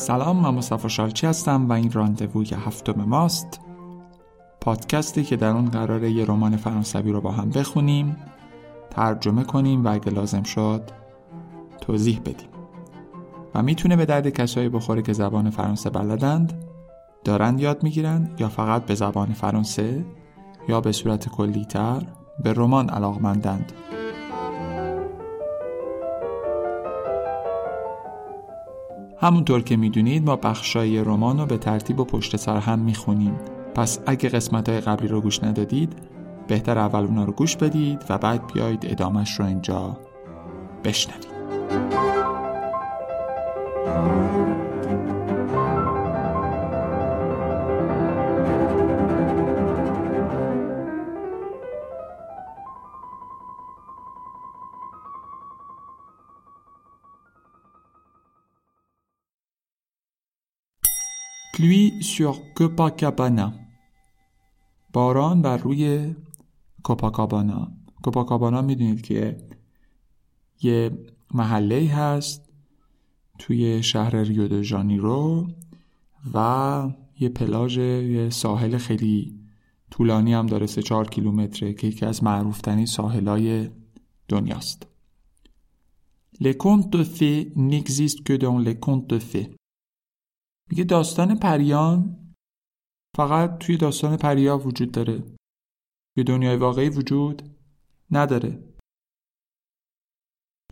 سلام من مصطفی شالچی هستم و این راندووی هفتم ماست. پادکستی که در اون قراره یه رمان فرانسوی رو با هم بخونیم ترجمه کنیم و اگه لازم شد توضیح بدیم. و می‌تونه به درد کسایی بخوره که زبان فرانسه بلدند دارند یاد می‌گیرند یا فقط به زبان فرانسه یا به صورت کلیتر به رمان علاقمندند. همونطور که می‌دونید ما بخشای رمان رو به ترتیب و پشت سر هم می‌خونیم. پس اگه قسمت های قبلی رو گوش ندادید بهتر اول اونا رو گوش بدید و بعد بیایید ادامش رو اینجا بشنوید. Pluie sur Copacabana. باران بر روی کوپاکابانا کوپاکابانا می‌دونید که یه محله هست توی شهر ریو دو ژانیرو و یه پلاژ یه ساحل خیلی طولانی هم داره سه چهار کیلومتره که یکی از معروفترین ساحلای دنیاست. Les contes de fées n'existent que dans les contes de fées. میگه داستان پریان فقط توی داستان پریا وجود داره. توی دنیای واقعی وجود نداره.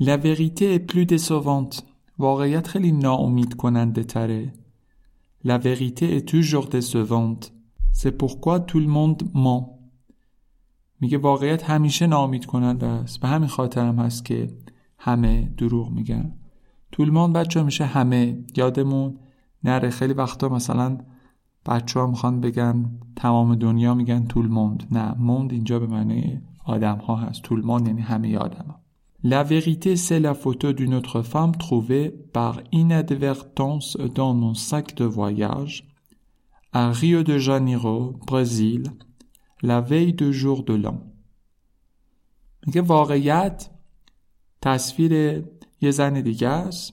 La vérité est plus décevante. واقعیت خیلی ناامید کننده تره. La vérité est toujours décevante. C'est pourquoi tout le monde ment. میگه واقعیت همیشه ناامید کننده است. به همین خاطر هم هست که همه دروغ میگن. طولمان بچه میشه همه. یادمون نره خیلی وقتا مثلا بچه ها می‌خوان بگن تمام دنیا میگن طول موند نه موند اینجا به معنی آدم ها هست طول موند یعنی همه آدم ها. La vérité c'est la photo d'une autre femme trouvée par inadvertance dans mon sac de voyage à Rio de Janeiro, Brésil, la veille de jour de l'an. میگه واقعیت تصویر یه زن دیگه است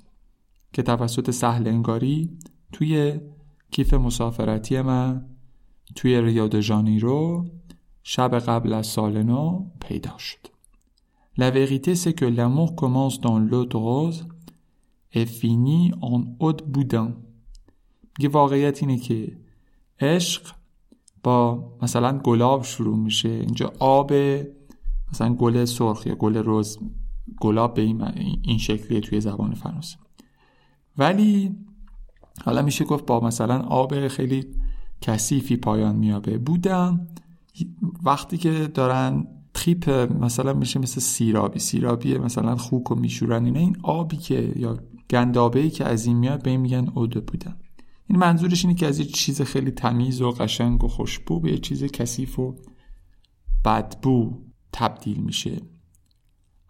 که توسط سهل انگاری توی کیف مسافرتی من توی ریو د ژانیرو شب قبل از سال نو پیدا شد. La vérité c'est que l'amour commence dans l'eau de rose et finit en eau de boudin. میگه واقعیت اینه که عشق با مثلا گلاب شروع میشه اینجا آب مثلا گل سرخ یا گل روز گلاب به این, این شکلیه توی زبان فرانسه ولی حالا میشه گفت با مثلا آب خیلی کثیفی پایان میابه. بودم. وقتی که دارن تریپ مثلا میشه مثل سیرابی سیرابی مثلا خوک و میشورن این آبی که یا گندابه ای که از این میاد به این میگن اوده بودن. این منظورش اینه که از یه چیز خیلی تمیز و قشنگ و خوشبو به یه چیز کثیف و بدبو تبدیل میشه.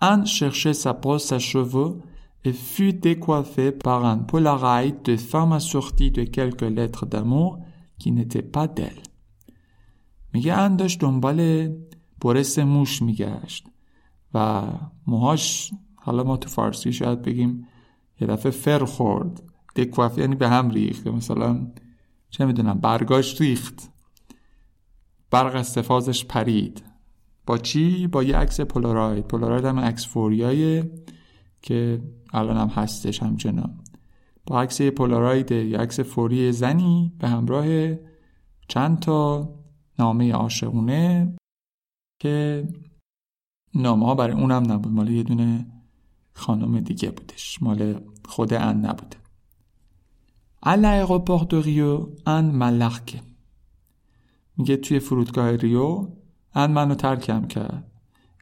ان à cheveux et fut décoiffé par un Polaroid de femme assortie de quelques lettres d'amour qui n'étaient pas d'elle. میگه داشت دنبال برس موش میگشت و موهاش حالا ما تو فارسی شاید بگیم یه دفعه فر خورد. دکواف یعنی به هم ریخت. مثلا چه می‌دونم برگاش ریخت. برق استفازش پرید. با چی؟ با یه عکس پولاراید. پولاراید هم عکس فوریایه که الان هم هستش همچنان. با عکس پولاراید یا عکس فوری زنی به همراه چند تا نامه عاشقونه که نامه ها برای اونم نبود. مال یه دونه خانم دیگه بودش. مال خود ان نبوده À l'aéroport de Rio, ان ملخکه. میگه توی فرودگاه ریو ان منو ترکم کرد.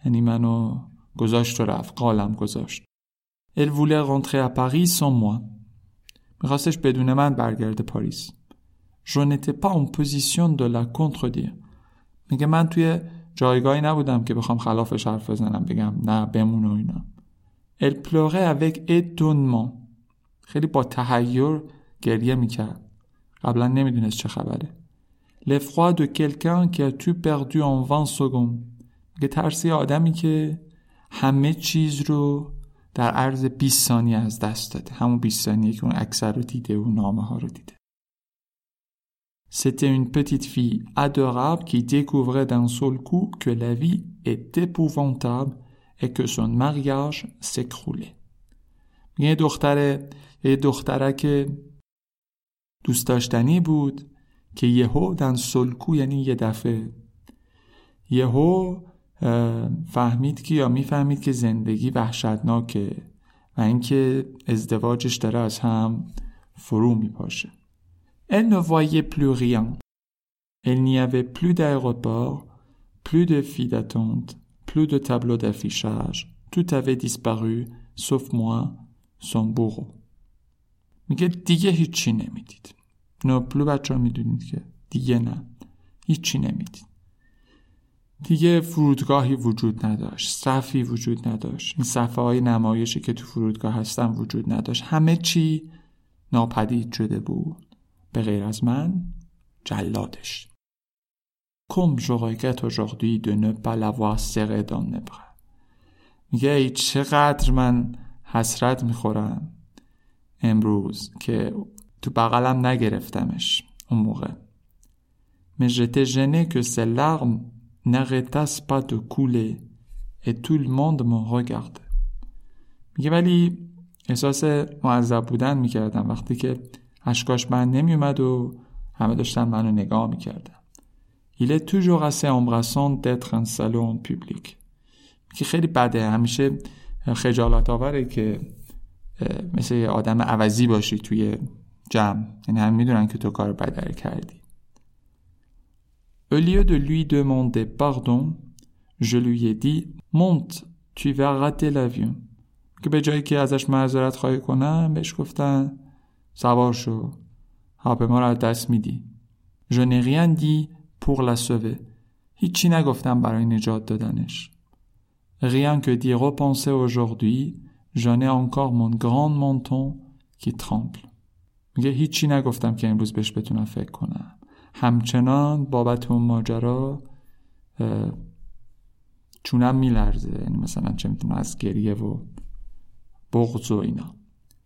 یعنی منو گذاشت و رفت. قالم گذاشت. Elle voulait rentrer à Paris sans moi. میخواستش بدون من برگرده پاریس. Je n'étais pas en position de la contredire. میگه من توی جایگاهی نبودم که بخوام خلافش حرف بزنم بگم نه بمون و اینا. Elle pleurait avec étonnement. خیلی با تحیر گریه می‌کرد. قبلا نمی‌دونست چه خبره. L'effroi de quelqu'un qui a tout perdu en 20 secondes. میگه ترسی آدمی که همه چیز رو در عرض 20 ثانیه از دست داده همون 20 ثانیه که اون اکثر رو دیده و نامه ها رو دیده C'était une petite fille adorable qui découvrait d'un seul coup que la vie est épouvantable et que son mariage s'écroulait. یه دختر یه دخترک دوست داشتنی بود که یهو دن سلکو یعنی یه دفعه یهو فهمید که یا می‌فهمید که زندگی وحشتناکه و اینکه ازدواجش داره از هم فرو میپاشه Elle ne voyait plus rien. Elle n'y avait plus d'aéroport, plus de filles d'attente, plus de tableaux d'affichage. Tout avait disparu, sauf moi, son bourreau. میگه دیگه هیچی نمی‌دید. نوپلو بچه ها می‌دونید که دیگه نه. هیچی نمی‌دید. دیگه فرودگاهی وجود نداشت صفی وجود نداشت این صفحه های نمایشی که تو فرودگاه هستن وجود نداشت همه چی ناپدید شده بود به غیر از من جلادش Comme je regrette aujourd'hui de ne pas. میگه ای چقدر من حسرت می‌خورم امروز که تو بغلم نگرفتمش اون موقع. Mais que ces larmes n'arrêtassent pas de couler et tout le monde me regarde. میگه ولی احساس معذب بودن می‌کردم وقتی که اشکاش من نمیومد و همه داشتن منو نگاه می‌کردن Il est toujours assez embrassant d'être un salon public. که خیلی بده همیشه خجالت آوره که مثل آدم عوضی باشی توی جمع یعنی هم می‌دونن که تو کار بدر کردی Au lieu de lui demander pardon, je lui ai dit monte, tu vas rater l'avion. که به جایی که ازش معذرت خواهی کنم بهش گفتن سوار شو هواپیما رو از دست میدی Je n'ai rien dit pour la sauver. هیچی نگفتم برای نجات دادنش. Rien que d'y repenser aujourd'hui, j'en ai encore mon grand menton qui tremble. میگه هیچی نگفتم که امروز بهش بتونم فکر کنم. همچنان بابت اون ماجرا چونم میلرزه یعنی مثلا چه می‌تونم از گریه و بغض و اینا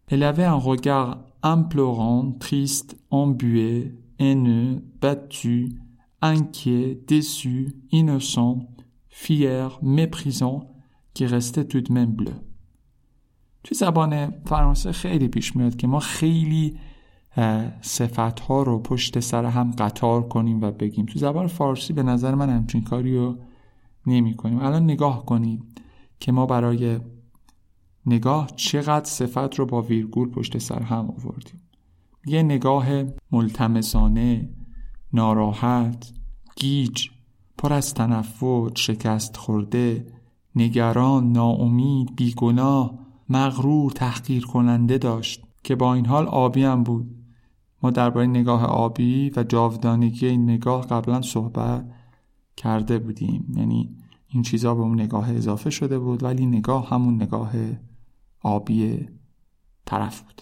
Elle avait un regard implorant, triste, embué, haineux, battu, inquiet, déçu, innocent, fier, méprisant, qui restait tout de même bleu. توی زبان فرانسه خیلی پیش میاد که ما خیلی صفت ها رو پشت سر هم قطار کنیم و بگیم. تو زبان فارسی به نظر من همچین کاری رو نمی کنیم. الان نگاه کنید که ما برای نگاه چقدر صفت رو با ویرگول پشت سر هم آوردیم. یه نگاه ملتمسانه ناراحت گیج پر از تنفر شکست خورده نگران ناامید بیگناه مغرور تحقیر کننده داشت که با این حال آبی هم بود. ما درباره نگاه آبی و جاودانگی این نگاه قبلا صحبت کرده بودیم. یعنی این چیزا به اون نگاه اضافه شده بود ولی نگاه همون نگاه آبی طرف بود.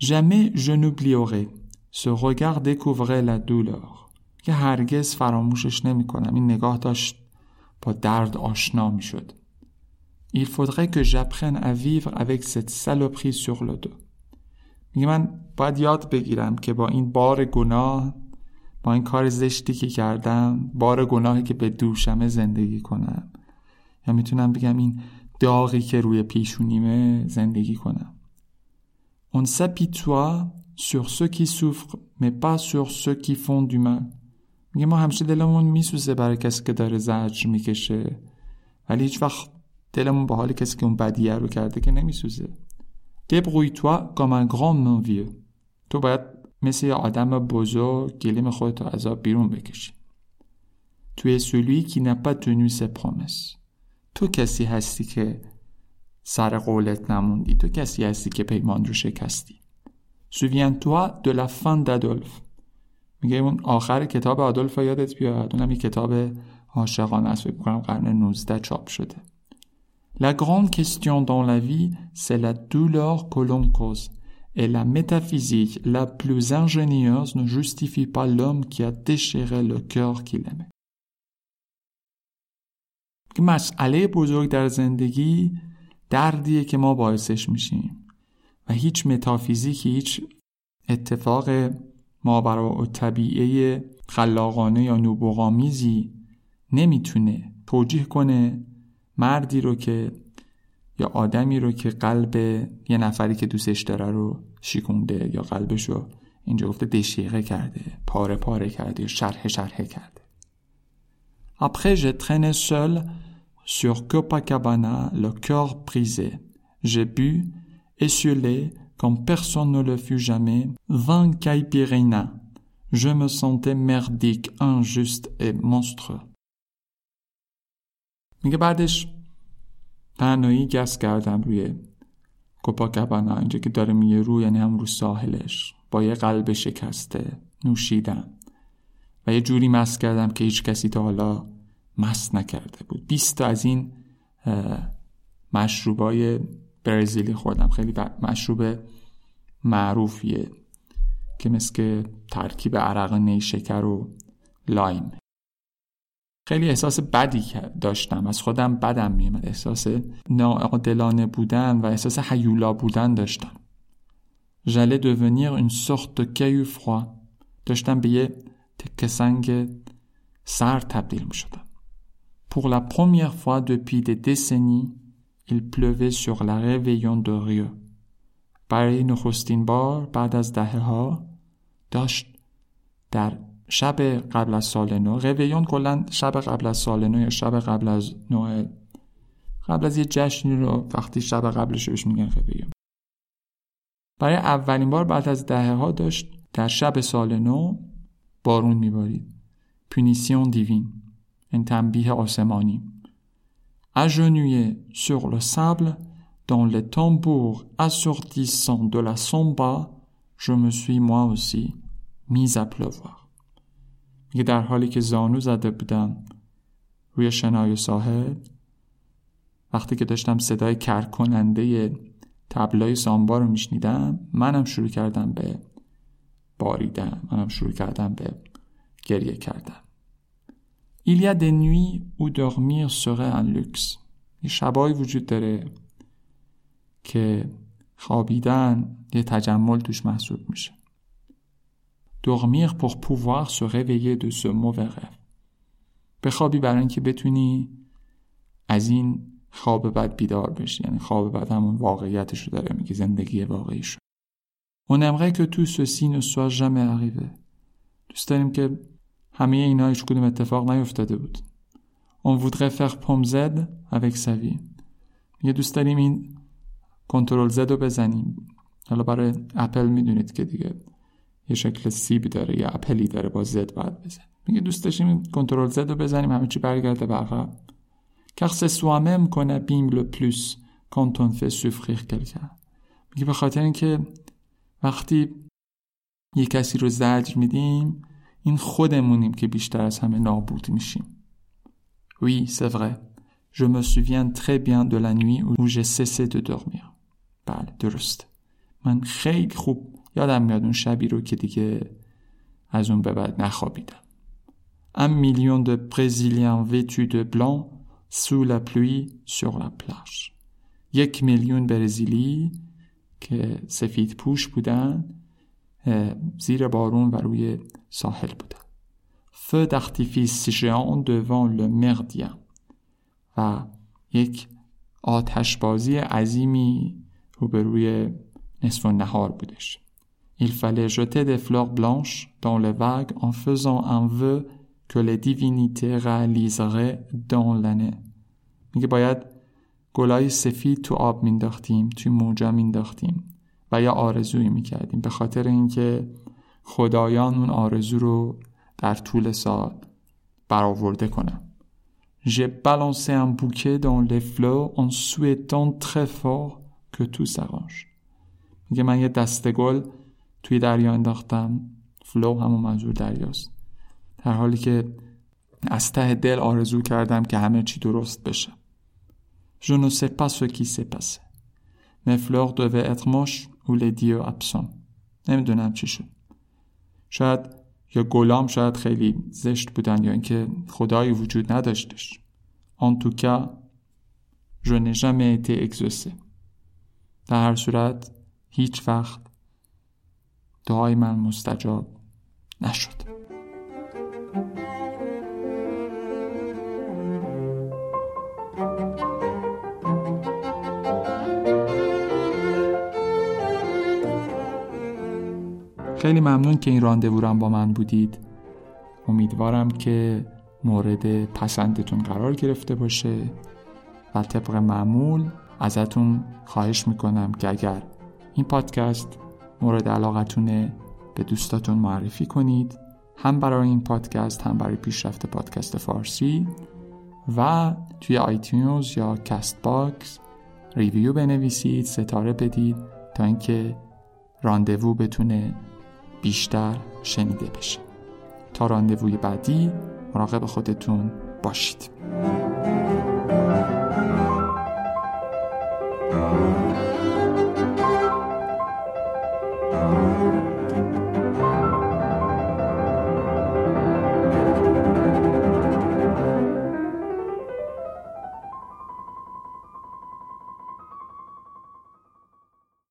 Jamais je n'oublierai ce regard découvrait la douleur که هرگز فراموشش نمی کنم. این نگاه داشت با درد آشنا می شد. Il faudrait que j'apprenne à vivre avec cette saloperie sur le dos. میگه من باید یاد بگیرم که با این بار گناه با این کار زشتی که کردم بار گناهی که به دوشمه زندگی کنم. یا می‌تونم بگم این داغی که روی پیشونیمه زندگی کنم. On s'apitoie sur ceux qui souffrent mais pas sur ceux qui font du mal. میگه ما همیشه دلمون میسوزه برای کسی که داره زجر می‌کشه ولی هیچ وقت دلمون به حال کسی که اون بدیه رو کرده که نمیسوزه. Débrouille-toi comme un grand non تو باید مثل یه آدم بزرگ گلیم خودتو از آب بیرون بکشی توی celui qui n'a pas tenu تو کسی هستی که سر قولت نموندی تو کسی هستی که پیمان رو شکستی Souviens-toi de la fin d'Adolphe. میگه اون آخر کتاب آدولف یادت بیاد اونم یه کتاب عاشقانه است فکر کنم قرن 19 چاپ شده La grande question dans la vie, c'est la douleur que l'on cause. Et la métaphysique la plus ingénieuse ne justifie pas l'homme qui a déchiré le cœur qu'il aimait. مسئله بزرگ در زندگی دردیه که ما باعثش میشیم و هیچ متافیزیکی هیچ اتفاق ماورا و طبیعه خلاقانه یا نوبغامیزی نمی‌تونه توجیه کنه مردی رو که یا آدمی رو که قلب یه نفری که دوستش داره رو شیکونده یا قلبش رو اینجا گفته دشیقه کرده پاره پاره کرده یا شرح شرحه کرده Après j'ai traîné seul sur Copacabana le cœur brisé. J'ai bu, essuelé, comme personne ne le fut jamais, vingt caipirina. Je me sentais merdique, injuste et monstrueux. میگه بعدش تنهایی گس کردم روی کوپاکابانا. اینجا که داره میگه رو یعنی هم رو ساحلش. با یه قلب شکسته نوشیدم. و یه جوری مست کردم که هیچ کسی تا حالا مست نکرده بود. 20 تا از این مشروبای برزیلی خوردم. خیلی مشروب معروفیه. که مثل ترکیب عرق نیشکر و لایم. خیلی احساس بدی داشتم. از خودم بدم میومد احساس ناعادلانه بودن و احساس حیولا بودن داشتم. J'allais devenir une sorte de caillou froid. داشتم به یه تکه سنگ سر تبدیل می شدم pour la première fois depuis des décennies il pleuvait sur la réveillon de Rio برای نخستین بار بعد از دهه ها داشت در شب قبل از سال نو. رویون کلا شب قبل از سال نو یا شب قبل از نو قبل از یه جشنی رو وقتی شب قبلش بهش میگن رویون برای اولین بار بعد از دهه ها داشت در شب سال نو بارون میبارید. پونیسیون دیوین این تنبیه آسمانی. Agenouillé sur le sable dans les tambours assourdissants de la samba je me suis moi aussi à pleuvoir. میگه در حالی که زانو زده بودم روی شنای ساحل وقتی که داشتم صدای کرکننده تبلای سامبا رو میشنیدم منم شروع کردم به باریدن منم شروع کردم به گریه کردن Il y a des nuits où dormir. یه شبایی وجود داره که خوابیدن یه تجمل توش محسوب میشه. Dormir pour pouvoir se réveiller de ce mauvais rêve. بخوابی برای اینکه بتونی از این خواب بد بیدار بشی یعنی خواب بد همون واقعیتش رو داره میگه زندگی واقعیش رو On aimerait que tout ceci ne soit jamais arrivé. دوست داریم که همه اینا هیچ کدوم اتفاق نیفتاده بود. On voudrait faire pomme Z avec sa vie. میگه دوست داریم این کنترل زد رو بزنیم. حالا برای اپل می‌دونید که دیگه یه شکل سیب داره یا اپلی داره با زد باید بزن میگه دوست داشتیم کنترل زد رو بزنیم همه چی برگرده به عقب car c'est soi-même qu'on abîme le plus quand on میگه به خاطر اینکه وقتی یه کسی رو زجر میدیم این خودمونیم که بیشتر از همه نابود میشیم Oui, c'est vrai. Je me souviens très bien de la nuit où j'ai cessé de dormir. بله درست. من خیلی خوب یادم میاد اون شبی رو که دیگه از اون به بعد نخوابیدم. Un million de Brésiliens vêtus de blanc sous la pluie sur la plage. یک میلیون برزیلی که سفید پوش بودن زیر بارون و روی ساحل بودن. Feu d'artifice géant devant le و یک آتشبازی عظیمی روبروی نصف نهار بودش. Il fallait jeter des fleurs blanches dans les vagues en faisant un vœu que les divinités réaliseraient dans l'année. میگه باید گلای سفید تو آب مینداختیم تو موجا مینداختیم و یا آرزویی می‌کردیم به خاطر اینکه خدایان اون آرزو رو در طول سال برآورده کنن J'ai balancé un bouquet dans les fleurs en souhaitant très fort que tout s'arrange. میگه من یه دسته گل توی دریا انداختم فلو همون منظور دریاست در حالی که از ته دل آرزو کردم که همه چی درست بشه Je ne sais pas ce qui s'est passé. Mes fleurs devaient être moches ou les dieux absents. نمی‌دونم چی شد. شاید یا گلام شاید خیلی زشت بودن یا اینکه خدایی وجود نداشتش. En tout cas, Je n'ai jamais été exaucé. در هر صورت هیچ وقت دعای من مستجاب نشد. خیلی ممنون که این راند رو هم با من بودید امیدوارم که مورد پسندتون قرار گرفته باشه و طبق معمول ازتون خواهش می‌کنم که اگر این پادکست مورد علاقتونه به دوستاتون معرفی کنید هم برای این پادکست هم برای پیشرفت پادکست فارسی و توی آیتیونز یا کست باکس review بنویسید ستاره بدید تا اینکه راندوو بتونه بیشتر شنیده بشه. تا راندووی بعدی مراقب خودتون باشید.